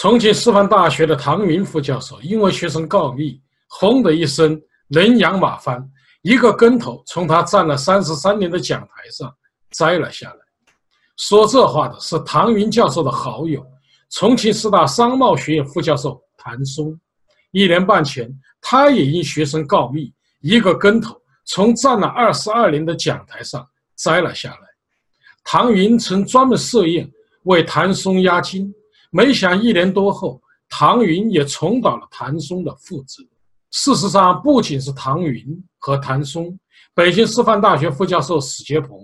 重庆师范大学的唐云副教授因为学生告密，轰的一声人仰马翻，一个跟头从他站了三十三年的讲台上摘了下来。说这话的是唐云教授的好友，重庆师大商贸学院副教授谭松。一年半前，他也因学生告密，一个跟头从站了二十二年的讲台上摘了下来。唐云曾专门设宴为谭松压惊。没想一年多后，唐云也重蹈了谭松的覆辙。事实上，不仅是唐云和谭松，北京师范大学副教授史杰鹏、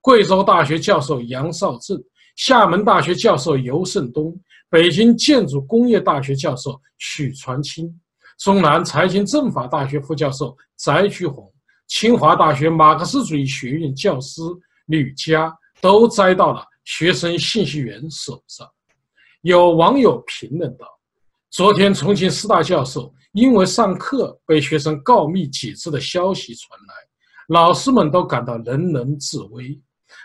贵州大学教授杨绍正、厦门大学教授尤胜东、北京建筑工业大学教授许传清、中南财经政法大学副教授翟菊红、清华大学马克思主义学院教师吕佳，都栽到了学生信息员手上。有网友评论道：“昨天重庆师大教授因为上课被学生告密几次的消息传来，老师们都感到人人自危。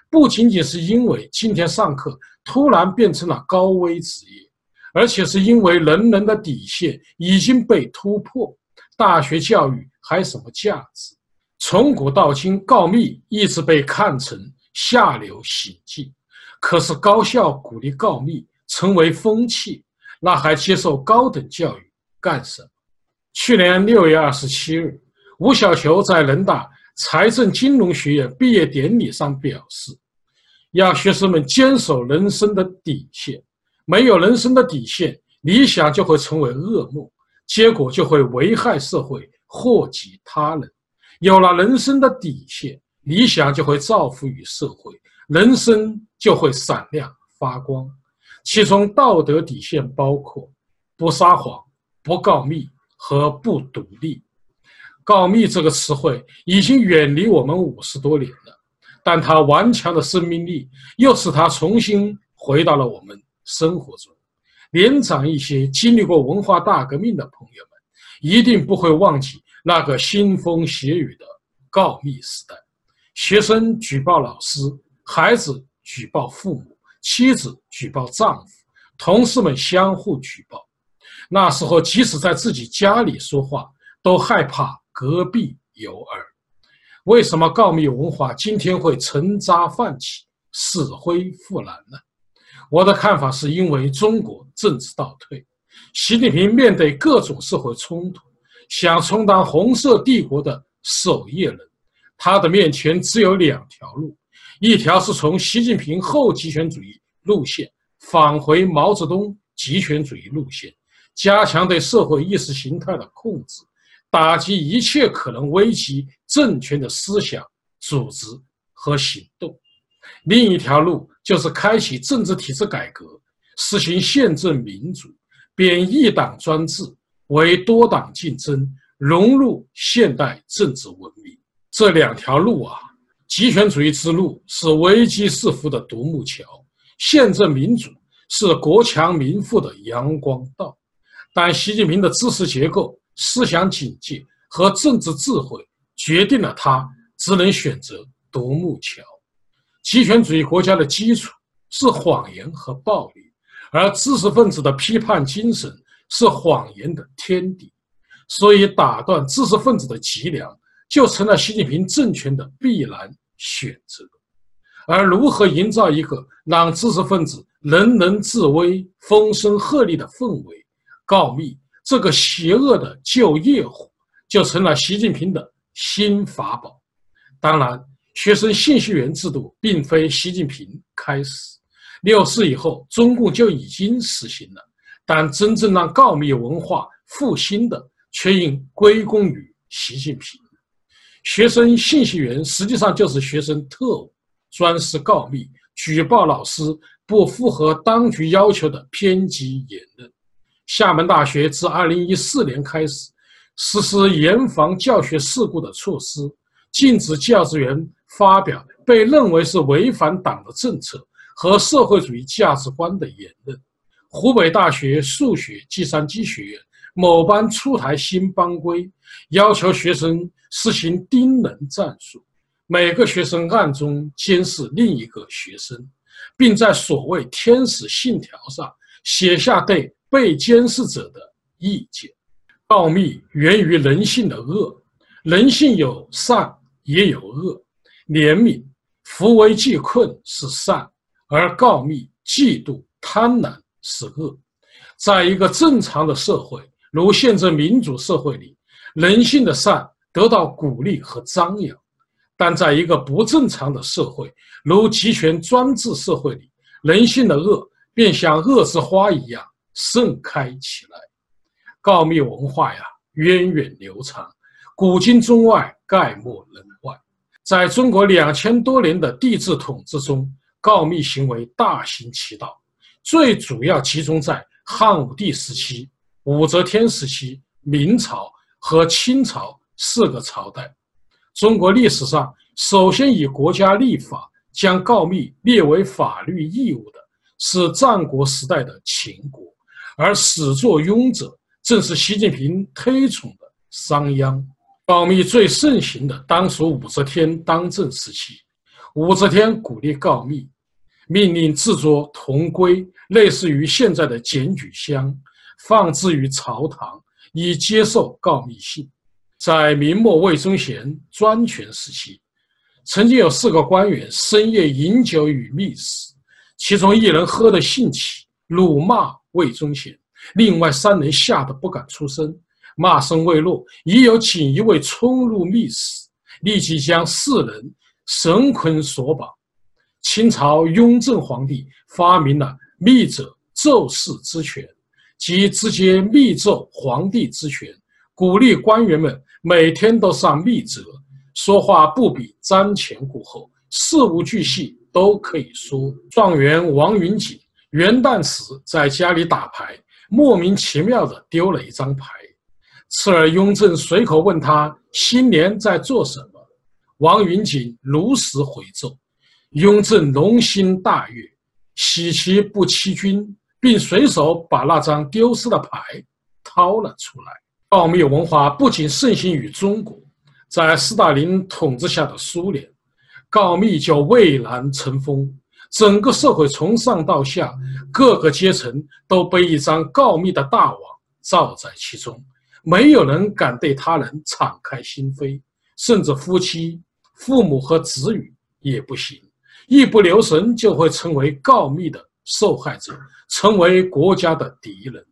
不仅仅是因为今天上课突然变成了高危职业，而且是因为人人的底线已经被突破。大学教育还什么价值？从古到今，告密一直被看成下流行径。可是高校鼓励告密。”成为风气，那还接受高等教育干什么？去年六月二十七日，吴晓球在人大财政金融学院毕业典礼上表示，要学生们坚守人生的底线。没有人生的底线，理想就会成为噩梦，结果就会危害社会，祸及他人。有了人生的底线，理想就会造福于社会，人生就会闪亮发光。其中道德底线包括不撒谎、不告密和不独立。告密这个词汇已经远离我们五十多年了，但它顽强的生命力又使它重新回到了我们生活中。年长一些、经历过文化大革命的朋友们，一定不会忘记那个腥风血雨的告密时代：学生举报老师，孩子举报父母。妻子举报丈夫，同事们相互举报。那时候，即使在自己家里说话，都害怕隔壁有耳。为什么告密文化今天会沉渣泛起、死灰复燃呢？我的看法是因为中国政治倒退。习近平面对各种社会冲突，想充当红色帝国的守夜人，他的面前只有两条路。一条是从习近平后极权主义路线返回毛泽东极权主义路线，加强对社会意识形态的控制，打击一切可能危及政权的思想、组织和行动。另一条路就是开启政治体制改革，实行宪政民主，贬一党专制为多党竞争，融入现代政治文明。这两条路啊。极权主义之路是危机四伏的独木桥，宪政民主是国强民富的阳光道。但习近平的知识结构、思想境界和政治智慧决定了他只能选择独木桥。极权主义国家的基础是谎言和暴力，而知识分子的批判精神是谎言的天敌。所以，打断知识分子的脊梁。就成了习近平政权的必然选择，而如何营造一个让知识分子人人自危、风声鹤唳的氛围，告密这个邪恶的旧业火，就成了习近平的新法宝。当然，学生信息源制度并非习近平开始，六四以后中共就已经实行了，但真正让告密文化复兴的，却应归功于习近平。学生信息源实际上就是学生特务，专事告密、举报老师不符合当局要求的偏激言论。厦门大学自2014年开始实施严防教学事故的措施，禁止教职员发表被认为是违反党的政策和社会主义价值观的言论。湖北大学数学计算机学院。某班出台新班规，要求学生实行盯人战术，每个学生暗中监视另一个学生，并在所谓天使信条上写下对被监视者的意见。告密源于人性的恶，人性有善也有恶。怜悯、扶危济困是善，而告密、嫉妒、贪婪是恶。在一个正常的社会，如现在民主社会里，人性的善得到鼓励和张扬；但在一个不正常的社会，如集权专制社会里，人性的恶便像恶之花一样盛开起来。告密文化呀，源远流长，古今中外概莫能外。在中国两千多年的帝制统治中，告密行为大行其道，最主要集中在汉武帝时期、武则天时期、明朝和清朝四个朝代。中国历史上首先以国家立法将告密列为法律义务的是战国时代的秦国，而始作俑者。正是习近平推崇的商鞅，告密最盛行的当属武则天当政时期。武则天鼓励告密，命令制作铜龟，类似于现在的检举箱，放置于朝堂，以接受告密信。在明末魏忠贤专权时期，曾经有四个官员深夜饮酒与密使，其中一人喝得兴起，辱骂魏忠贤。另外三人吓得不敢出声，骂声未落，已有锦衣卫冲入密室，立即将四人绳捆索绑。清朝雍正皇帝发明了密者奏事之权，即直接密奏皇帝之权，鼓励官员们每天都上密折，说话不比瞻前顾后，事无巨细都可以说。状元王云锦元旦时在家里打牌。莫名其妙的丢了一张牌，次日雍正随口问他新年在做什么，王云锦如实回奏，雍正龙心大悦，喜其不欺君，并随手把那张丢失的牌掏了出来。告密文化不仅盛行于中国，在斯大林统治下的苏联，告密就蔚然成风。整个社会从上到下，各个阶层都被一张告密的大网罩在其中，没有人敢对他人敞开心扉，甚至夫妻、父母和子女也不行，一不留神就会成为告密的受害者，成为国家的敌人。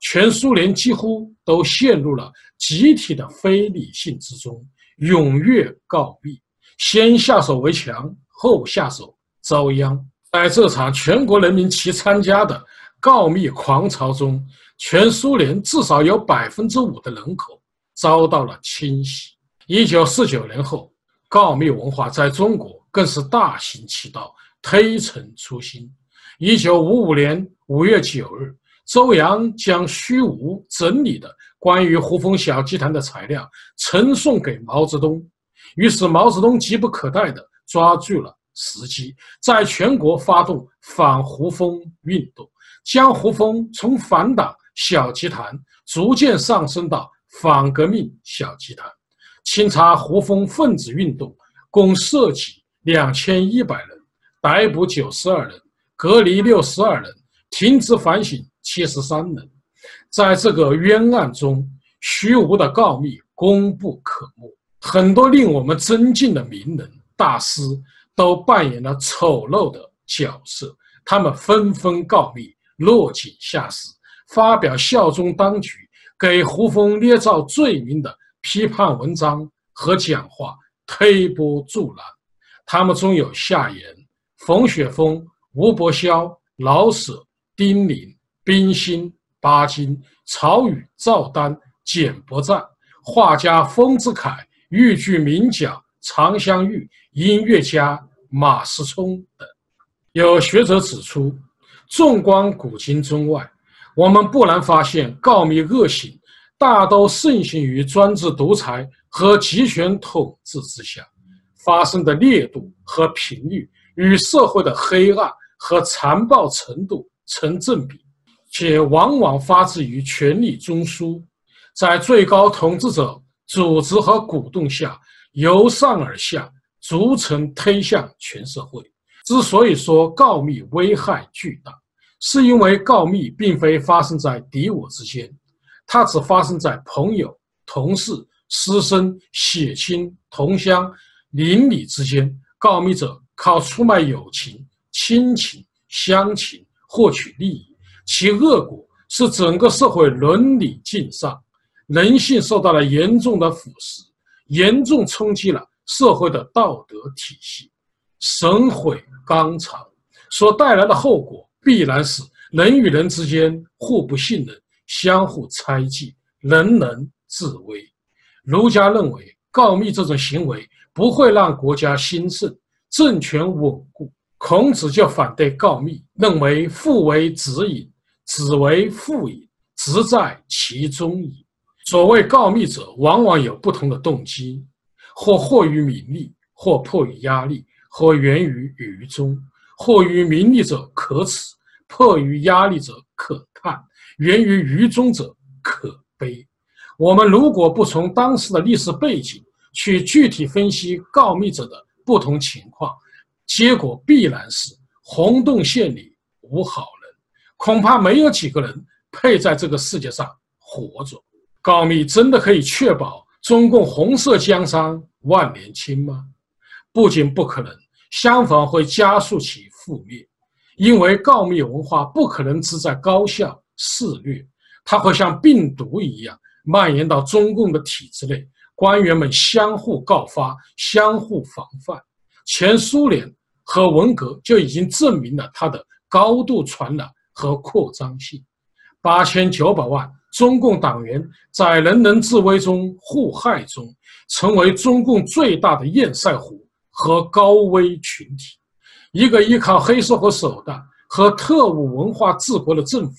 全苏联几乎都陷入了集体的非理性之中，踊跃告密，先下手为强，后下手。遭殃，在这场全国人民齐参加的告密狂潮中，全苏联至少有百分之五的人口遭到了清洗。一九四九年后，告密文化在中国更是大行其道，推陈出新。一九五五年五月九日，周扬将虚无整理的关于胡风小集团的材料呈送给毛泽东，于是毛泽东急不可待地抓住了。时机，在全国发动反胡风运动，将胡风从反党小集团逐渐上升到反革命小集团。清查胡风分子运动，共涉及两千一百人，逮捕九十二人，隔离六十二人，停职反省七十三人。在这个冤案中，虚无的告密功不可没，很多令我们尊敬的名人大师。都扮演了丑陋的角色，他们纷纷告密，落井下石，发表效忠当局、给胡风捏造罪名的批判文章和讲话，推波助澜。他们中有夏言、冯雪峰、吴伯霄、老舍、丁玲、冰心、巴金、曹禺、赵丹、简伯赞，画家丰子恺、豫剧名角常香玉，音乐家。马思聪等，有学者指出，纵观古今中外，我们不难发现，告密恶行大都盛行于专制独裁和集权统治之下，发生的烈度和频率与社会的黑暗和残暴程度成正比，且往往发自于权力中枢，在最高统治者组织和鼓动下，由上而下。逐层推向全社会。之所以说告密危害巨大，是因为告密并非发生在敌我之间，它只发生在朋友、同事、师生、血亲、同乡、邻里之间。告密者靠出卖友情、亲情、乡情获取利益，其恶果是整个社会伦理尽丧，人性受到了严重的腐蚀，严重冲击了社会的道德体系，神毁纲常所带来的后果。必然是人与人之间互不信任、相互猜忌、人人自危。儒家认为，告密这种行为不会让国家兴盛、政权稳固。孔子就反对告密，认为“父为子隐，子为父隐，直在其中矣”。所谓告密者，往往有不同的动机，或惑于名利，或迫于压力，或源于愚忠。迫于名利者可耻，迫于压力者可叹，源于愚忠者可悲。我们如果不从当时的历史背景去具体分析告密者的不同情况，结果必然是洪洞县里无好人，恐怕没有几个人配在这个世界上活着。告密真的可以确保中共红色江山万年青吗？不仅不可能。相反，会加速其覆灭，因为告密文化不可能只在高校肆虐，它会像病毒一样蔓延到中共的体制内，官员们相互告发、相互防范。前苏联和文革就已经证明了它的高度传染和扩张性。八千九百万中共党员在人人自危中互害中，成为中共最大的堰塞湖。和高危群体，一个依靠黑社会手段和特务文化治国的政府，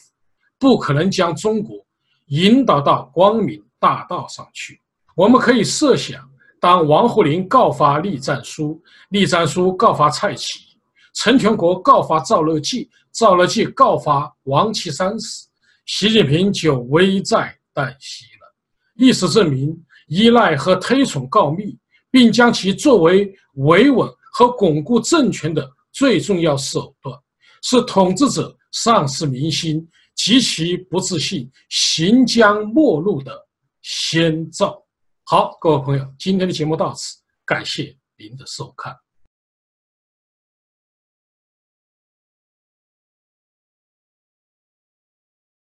不可能将中国引导到光明大道上去。我们可以设想，当王沪宁告发栗战书，栗战书告发蔡奇，陈全国告发赵乐际，赵乐际告发王岐山时，习近平就危在旦夕了。历史证明，依赖和推崇告密。并将其作为维稳和巩固政权的最重要手段，是统治者丧失民心、极其不自信、行将末路的先兆。好，各位朋友，今天的节目到此，感谢您的收看。